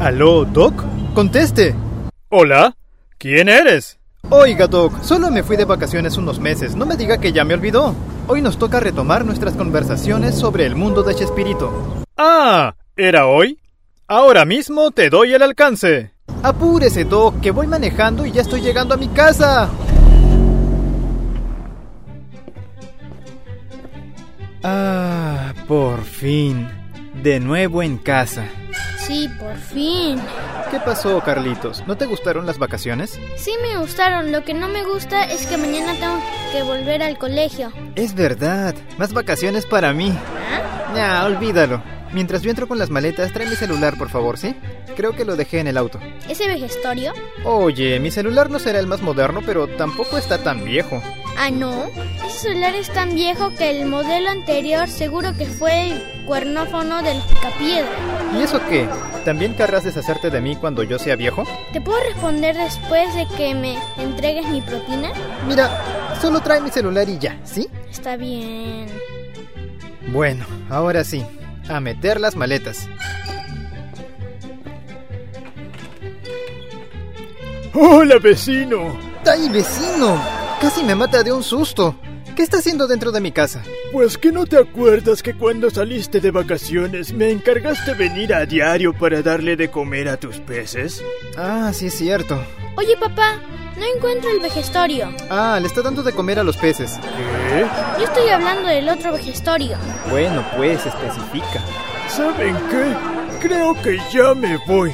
¿Aló, Doc? Conteste. Hola, ¿quién eres? Oiga, Doc, solo me fui de vacaciones unos meses. No me diga que ya me olvidó. Hoy nos toca retomar nuestras conversaciones sobre el mundo de Chespirito. Ah, ¿era hoy? Ahora mismo te doy el alcance. Apúrese, Doc, que voy manejando y ya estoy llegando a mi casa. Ah, por fin. De nuevo en casa. Sí, por fin. ¿Qué pasó, Carlitos? ¿No te gustaron las vacaciones? Sí me gustaron. Lo que no me gusta es que mañana tengo que volver al colegio. Es verdad. Más vacaciones para mí. ¿Ah? Ya, olvídalo. Mientras yo entro con las maletas, trae mi celular, por favor, ¿sí? Creo que lo dejé en el auto. ¿Ese vejestorio? Oye, mi celular no será el más moderno, pero tampoco está tan viejo. Ah, no. Ese celular es tan viejo que el modelo anterior seguro que fue el cuernófono del picapiedra. ¿Y eso qué? ¿También querrás deshacerte de mí cuando yo sea viejo? ¿Te puedo responder después de que me entregues mi propina? Mira, solo trae mi celular y ya, ¿sí? Está bien. Bueno, ahora sí. A meter las maletas. Hola, vecino. ¡Ay, vecino! Casi me mata de un susto. ¿Qué está haciendo dentro de mi casa? Pues que no te acuerdas que cuando saliste de vacaciones me encargaste venir a diario para darle de comer a tus peces. Ah, sí es cierto. Oye, papá, no encuentro el vejestorio. Ah, le está dando de comer a los peces. ¿Qué? Yo estoy hablando del otro vejestorio. Bueno, pues especifica. ¿Saben qué? Creo que ya me voy.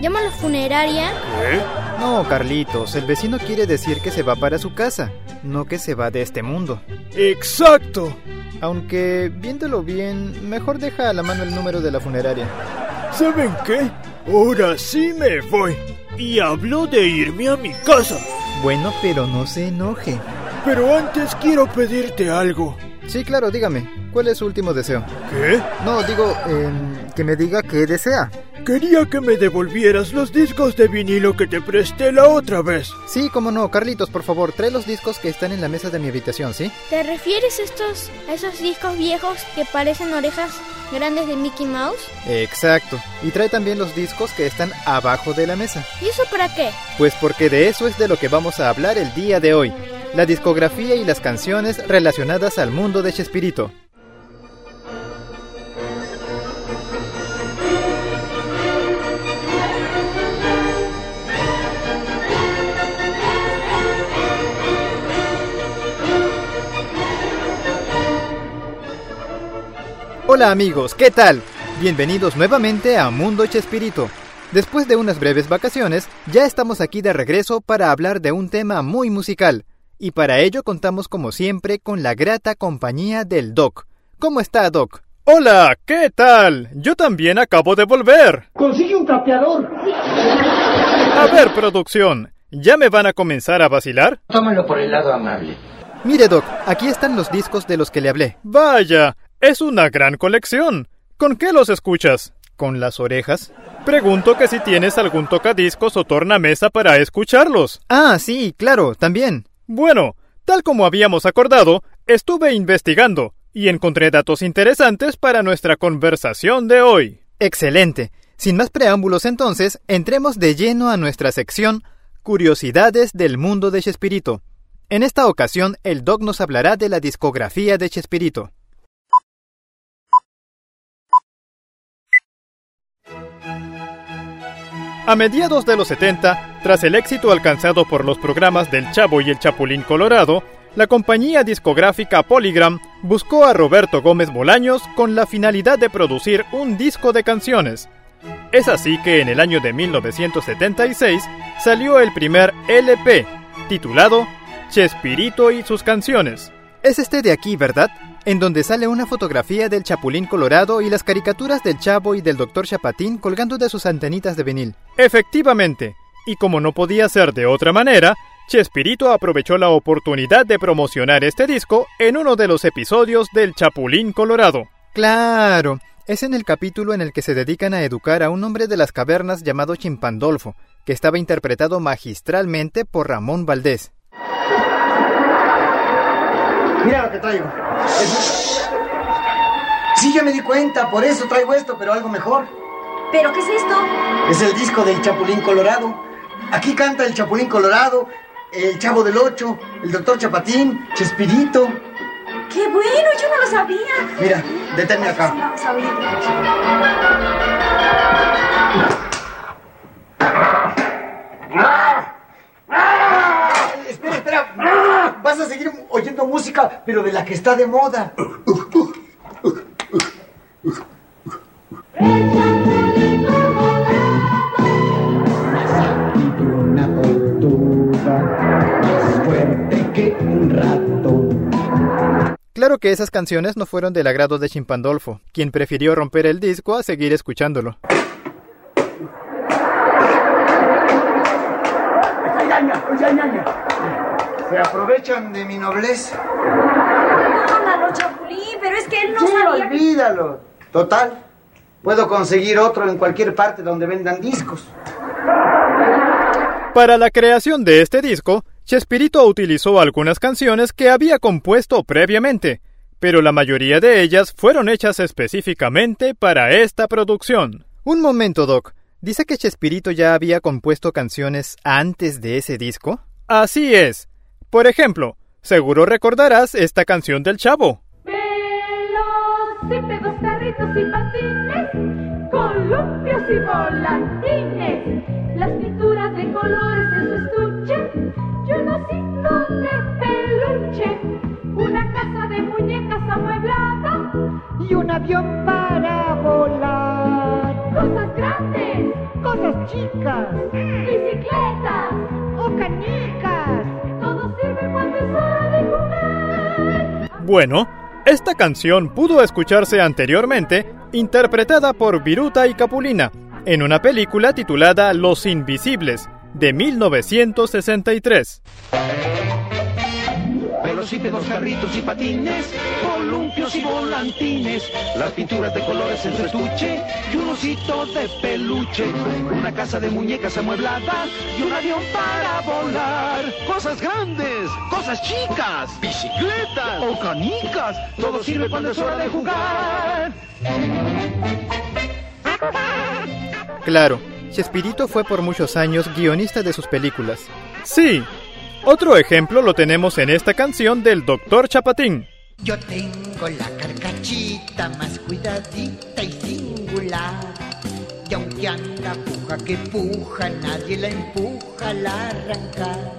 Llama a la funeraria. ¿Qué? No, Carlitos, el vecino quiere decir que se va para su casa, no que se va de este mundo. Exacto. Aunque, viéndolo bien, mejor deja a la mano el número de la funeraria. ¿Saben qué? Ahora sí me voy. Y habló de irme a mi casa. Bueno, pero no se enoje. Pero antes quiero pedirte algo. Sí, claro, dígame, ¿cuál es su último deseo? ¿Qué? No, digo, em, que me diga qué desea. Quería que me devolvieras los discos de vinilo que te presté la otra vez. Sí, cómo no, Carlitos, por favor, trae los discos que están en la mesa de mi habitación, ¿sí? ¿Te refieres a estos, a esos discos viejos que parecen orejas grandes de Mickey Mouse? Exacto. Y trae también los discos que están abajo de la mesa. ¿Y eso para qué? Pues porque de eso es de lo que vamos a hablar el día de hoy. La discografía y las canciones relacionadas al mundo de Chespirito. Hola amigos, ¿qué tal? Bienvenidos nuevamente a Mundo Chespirito. Después de unas breves vacaciones, ya estamos aquí de regreso para hablar de un tema muy musical. Y para ello contamos como siempre con la grata compañía del Doc. ¿Cómo está, Doc? Hola, ¿qué tal? Yo también acabo de volver. Consigue un trapeador. A ver, producción, ¿ya me van a comenzar a vacilar? Tómalo por el lado amable. Mire, Doc, aquí están los discos de los que le hablé. Vaya, es una gran colección. ¿Con qué los escuchas? ¿Con las orejas? Pregunto que si tienes algún tocadiscos o tornamesa para escucharlos. Ah, sí, claro, también. Bueno, tal como habíamos acordado, estuve investigando y encontré datos interesantes para nuestra conversación de hoy. Excelente. Sin más preámbulos entonces, entremos de lleno a nuestra sección Curiosidades del mundo de Chespirito. En esta ocasión, el Doc nos hablará de la discografía de Chespirito. A mediados de los 70, tras el éxito alcanzado por los programas del Chavo y el Chapulín Colorado, la compañía discográfica Polygram buscó a Roberto Gómez Bolaños con la finalidad de producir un disco de canciones. Es así que en el año de 1976 salió el primer LP, titulado Chespirito y sus canciones. Es este de aquí, ¿verdad? En donde sale una fotografía del Chapulín Colorado y las caricaturas del Chavo y del Dr. Chapatín colgando de sus antenitas de vinil. Efectivamente, y como no podía ser de otra manera, Chespirito aprovechó la oportunidad de promocionar este disco en uno de los episodios del Chapulín Colorado. Claro, es en el capítulo en el que se dedican a educar a un hombre de las cavernas llamado Chimpandolfo, que estaba interpretado magistralmente por Ramón Valdés. Mira lo que traigo. Es- Sí, ya me di cuenta, por eso traigo esto, pero algo mejor. ¿Pero qué es esto? Es el disco del Chapulín Colorado. Aquí canta el Chapulín Colorado, el Chavo del Ocho, el Doctor Chapatín, Chespirito. ¡Qué bueno! Yo no lo sabía. Mira, deténme acá. Vamos a oír. Espera, espera. Vas a seguir oyendo música, pero de la que está de moda. Claro que esas canciones no fueron del agrado de Chimpandolfo, quien prefirió romper el disco a seguir escuchándolo. Se aprovechan de mi nobleza. Perdónalo, Chapulín, pero es que él no Sí, sabía olvídalo. Total, puedo conseguir otro en cualquier parte donde vendan discos. Para la creación de este disco, Chespirito utilizó algunas canciones que había compuesto previamente, pero la mayoría de ellas fueron hechas específicamente para esta producción. Un momento, Doc. ¿Dice que Chespirito ya había compuesto canciones antes de ese disco? Así es. Por ejemplo, seguro recordarás esta canción del Chavo. Velocípedos, carritos y patines, columpios y volantines, las pinturas de colores en su estuche, y un osito de peluche, una casa de muñecas amueblada, Y un avión para volar. cosas grandes, Cosas chicas Bueno, esta canción pudo escucharse anteriormente, interpretada por Viruta y Capulina, en una película titulada Los Invisibles, de 1963. Velocípedos, carritos y patines, columpios y volantines, las pinturas de colores en su estuche y un osito de peluche, una casa de muñecas amueblada y un avión para volar. Cosas grandes, cosas chicas, bicicletas o canicas, todo sirve cuando es hora de jugar. Claro, Chespirito fue por muchos años guionista de sus películas. Sí, otro ejemplo lo tenemos en esta canción del Dr. Chapatín. Yo tengo la carcachita más cuidadita y singular. Y aunque anda puja que puja, nadie la empuja al arrancar.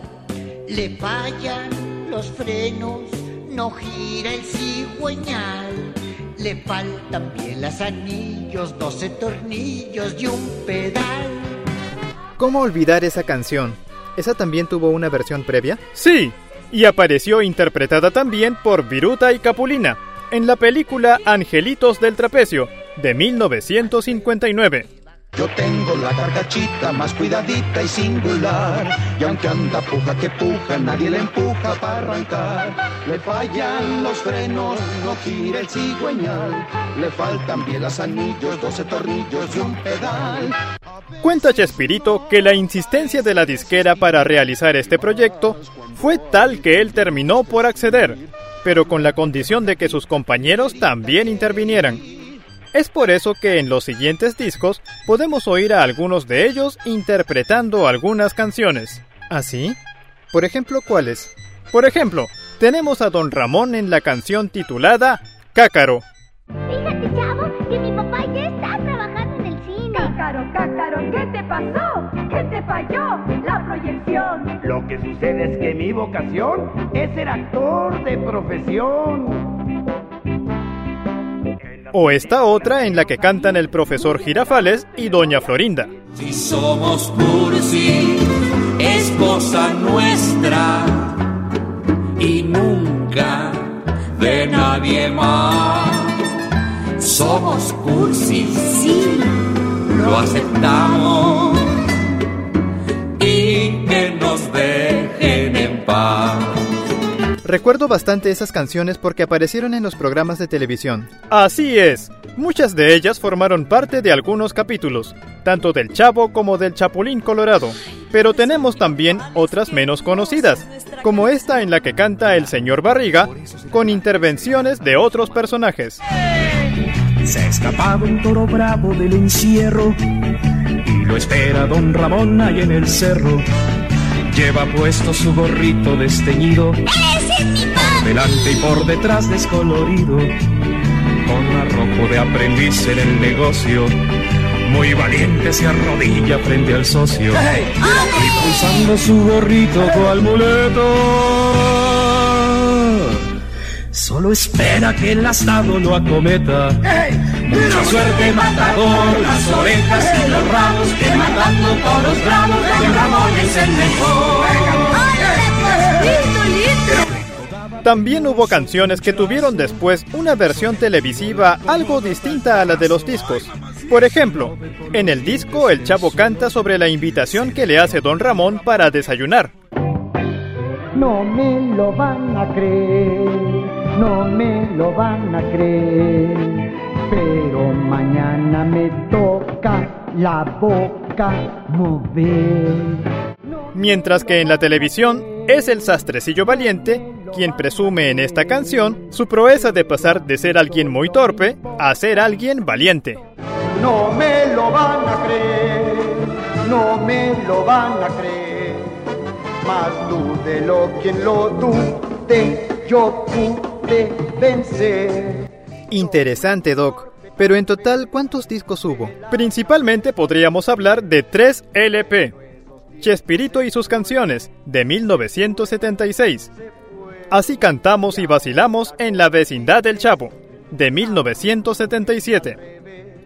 Le fallan los frenos, no gira el cigüeñal. Le faltan bielas, anillos, 12 tornillos y un pedal. ¿Cómo olvidar esa canción? ¿Esa también tuvo una versión previa? Sí, y apareció interpretada también por Viruta y Capulina en la película Angelitos del Trapecio de 1959. Yo tengo la carcachita más cuidadita y singular. Y aunque anda puja que puja, nadie le empuja para arrancar. Le fallan los frenos, no gira el cigüeñal. Le faltan bielas, anillos, 12 tornillos y un pedal. Cuenta Chespirito que la insistencia de la disquera para realizar este proyecto fue tal que él terminó por acceder, pero con la condición de que sus compañeros también intervinieran. Es por eso que en los siguientes discos podemos oír a algunos de ellos interpretando algunas canciones. ¿Así? Por ejemplo, ¿cuáles? Por ejemplo, tenemos a Don Ramón en la canción titulada Cácaro. Cácaro, cácaro, ¿qué te pasó? ¿Qué te falló? La proyección. Lo que sucede es que mi vocación es ser actor de profesión. O esta otra en la que cantan el profesor Girafales y Doña Florinda. Si somos cursi, es cosa nuestra y nunca de nadie más. Somos cursi, sí, lo aceptamos y que nos dejen en paz. Recuerdo bastante esas canciones porque aparecieron en los programas de televisión. Así es, muchas de ellas formaron parte de algunos capítulos, tanto del Chavo como del Chapulín Colorado. Pero tenemos también otras menos conocidas, como esta en la que canta el señor Barriga, con intervenciones de otros personajes. Se ha escapado un toro bravo del encierro y lo espera don Ramón ahí en el cerro. Lleva puesto su gorrito desteñido, por delante y por detrás descolorido, con arrojo de aprendiz en el negocio. Muy valiente se arrodilla frente al socio y pulsando su gorrito cual muleto. Solo espera que el astado lo acometa. Mucha suerte, matador, las orejas y los ramos, que matando toros bravos, Don Ramón es el mejor. También hubo canciones que tuvieron después una versión televisiva algo distinta a la de los discos. Por ejemplo, en el disco el chavo canta sobre la invitación que le hace don Ramón para desayunar. No me lo van a creer no me lo van a creer, pero mañana me toca la boca mover. Mientras que en la televisión es el sastrecillo valiente quien presume en esta canción su proeza de pasar de ser alguien muy torpe a ser alguien valiente. No me lo van a creer, no me lo van a creer, más lo quien lo dude, yo pude vencer. Interesante, Doc. Pero en total, ¿cuántos discos hubo? Principalmente podríamos hablar de 3 LP. Chespirito y sus canciones, de 1976. Así cantamos y vacilamos en la vecindad del Chavo, de 1977.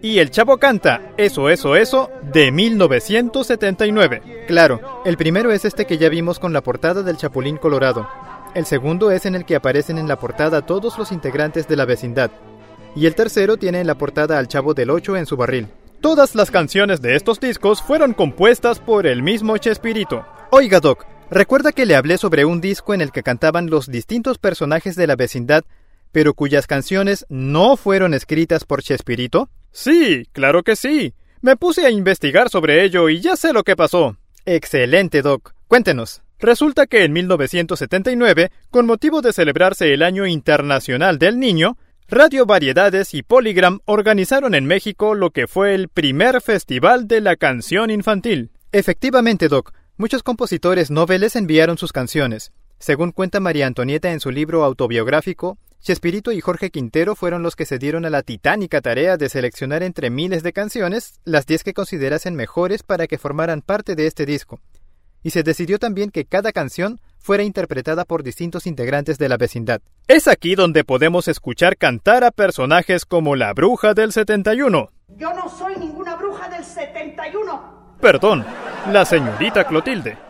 Y El Chavo canta, eso, eso, eso, de 1979. Claro, el primero es este que ya vimos con la portada del Chapulín Colorado. El segundo es en el que aparecen en la portada todos los integrantes de la vecindad. Y el tercero tiene en la portada al Chavo del Ocho en su barril. Todas las canciones de estos discos fueron compuestas por el mismo Chespirito. Oiga, Doc, ¿recuerda que le hablé sobre un disco en el que cantaban los distintos personajes de la vecindad, pero cuyas canciones no fueron escritas por Chespirito? Sí, claro que sí. Me puse a investigar sobre ello y ya sé lo que pasó. Excelente, Doc. Cuéntenos. Resulta que en 1979, con motivo de celebrarse el Año Internacional del Niño, Radio Variedades y Polygram organizaron en México lo que fue el primer festival de la canción infantil. Efectivamente, Doc, muchos compositores noveles enviaron sus canciones. Según cuenta María Antonieta en su libro autobiográfico, Chespirito y Jorge Quintero fueron los que se dieron a la titánica tarea de seleccionar entre miles de canciones las 10 que considerasen mejores para que formaran parte de este disco y se decidió también que cada canción fuera interpretada por distintos integrantes de la vecindad. Es aquí donde podemos escuchar cantar a personajes como la bruja del 71. Yo no soy ninguna bruja del 71. Perdón, la señorita Clotilde.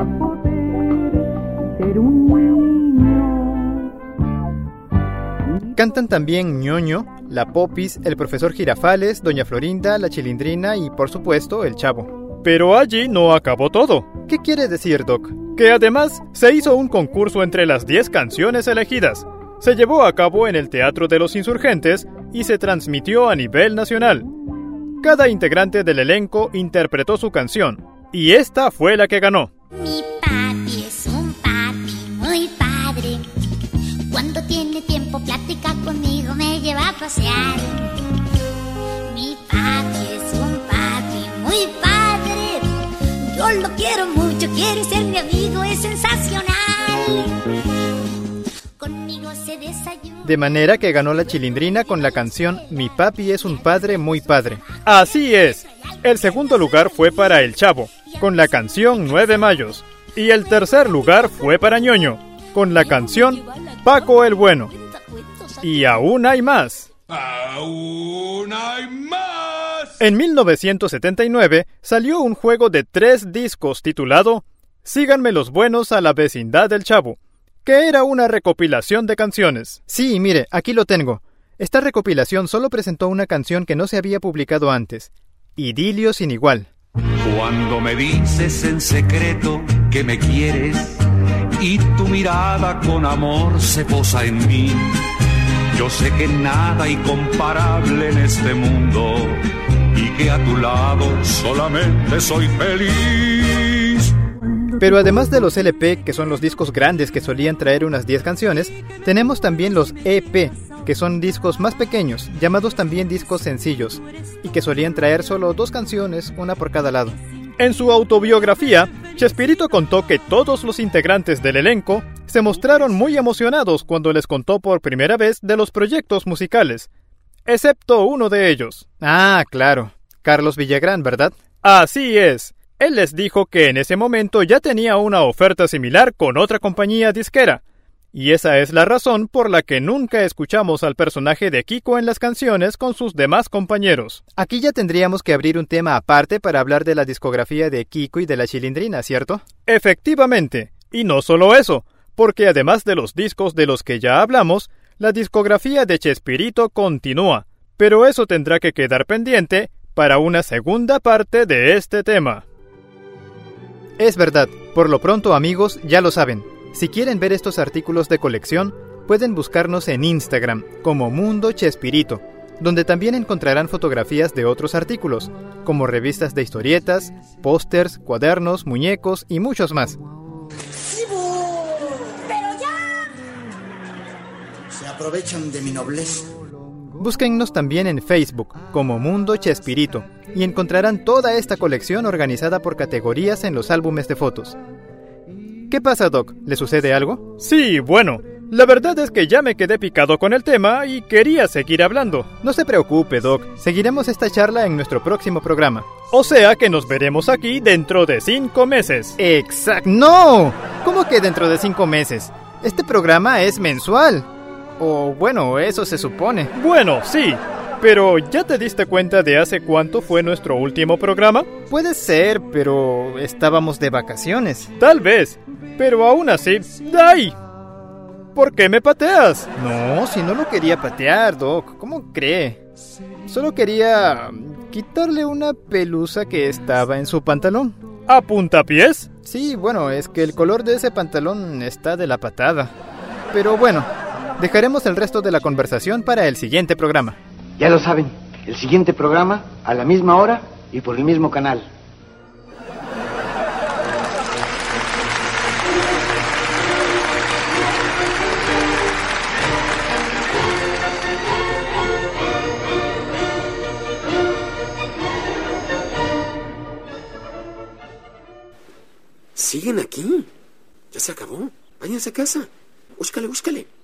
Quisiera poder ser un niño. Cantan también ñoño, la popis, el profesor Girafales, doña Florinda, la chilindrina y por supuesto el chavo. Pero allí no acabó todo. ¿Qué quiere decir, Doc? Que además se hizo un concurso entre las 10 canciones elegidas. Se llevó a cabo en el Teatro de los Insurgentes y se transmitió a nivel nacional. Cada integrante del elenco interpretó su canción, y esta fue la que ganó. Mi papi es un papi muy padre. Cuando tiene tiempo platica conmigo, me lleva a pasear. Mi papi es un papi muy padre. Yo lo quiero mucho, quiere ser mi amigo, es sensacional. De manera que ganó la chilindrina con la canción Mi papi es un padre muy padre. Así es. El segundo lugar fue para El Chavo, con la canción Nueve Mayos. Y el tercer lugar fue para ñoño, con la canción Paco el Bueno. Y aún hay más. ¡Aún hay más! En 1979 salió un juego de tres discos titulado Síganme los buenos a la vecindad del Chavo, que era una recopilación de canciones. Sí, mire, aquí lo tengo. Esta recopilación solo presentó una canción que no se había publicado antes. Idilio sin igual. Cuando me dices en secreto que me quieres y tu mirada con amor se posa en mí, Yo sé que nada hay comparable en este mundo y que a tu lado solamente soy feliz. Pero además de los LP, que son los discos grandes que solían traer unas 10 canciones, tenemos también los EP, que son discos más pequeños, llamados también discos sencillos, y que solían traer solo dos canciones, una por cada lado. En su autobiografía, Chespirito contó que todos los integrantes del elenco se mostraron muy emocionados cuando les contó por primera vez de los proyectos musicales, excepto uno de ellos. Ah, claro, Carlos Villagrán, ¿verdad? Así es. Él les dijo que en ese momento ya tenía una oferta similar con otra compañía disquera, y esa es la razón por la que nunca escuchamos al personaje de Kiko en las canciones con sus demás compañeros. Aquí ya tendríamos que abrir un tema aparte para hablar de la discografía de Kiko y de la Chilindrina, ¿cierto? Efectivamente. Y no solo eso, porque además de los discos de los que ya hablamos, la discografía de Chespirito continúa, pero eso tendrá que quedar pendiente para una segunda parte de este tema. Es verdad, por lo pronto amigos, ya lo saben. Si quieren ver estos artículos de colección, pueden buscarnos en Instagram como Mundo Chespirito, donde también encontrarán fotografías de otros artículos, como revistas de historietas, pósters, cuadernos, muñecos y muchos más. ¡Pero ya! Se aprovechan de mi nobleza. Búsquennos también en Facebook como Mundo Chespirito y encontrarán toda esta colección organizada por categorías en los álbumes de fotos. ¿Qué pasa, Doc? ¿Le sucede algo? Sí, bueno, la verdad es que ya me quedé picado con el tema y quería seguir hablando. No se preocupe, Doc. Seguiremos esta charla en nuestro próximo programa. O sea que nos veremos aquí dentro de cinco meses. Exacto. ¡No! ¿Cómo que dentro de cinco meses? Este programa es mensual. O bueno, eso se supone. Bueno, sí. Pero ¿ya te diste cuenta de hace cuánto fue nuestro último programa? Puede ser, pero estábamos de vacaciones. Tal vez. Pero aún así, ¡ay! ¿Por qué me pateas? No, si no lo quería patear, Doc. ¿Cómo cree? Solo quería quitarle una pelusa que estaba en su pantalón. ¿A puntapiés? Sí, bueno, es que el color de ese pantalón está de la patada. Pero bueno, dejaremos el resto de la conversación para el siguiente programa. Ya lo saben, el siguiente programa a la misma hora y por el mismo canal. ¿Siguen aquí? Ya se acabó. Váyanse a casa. Búscale, búscale.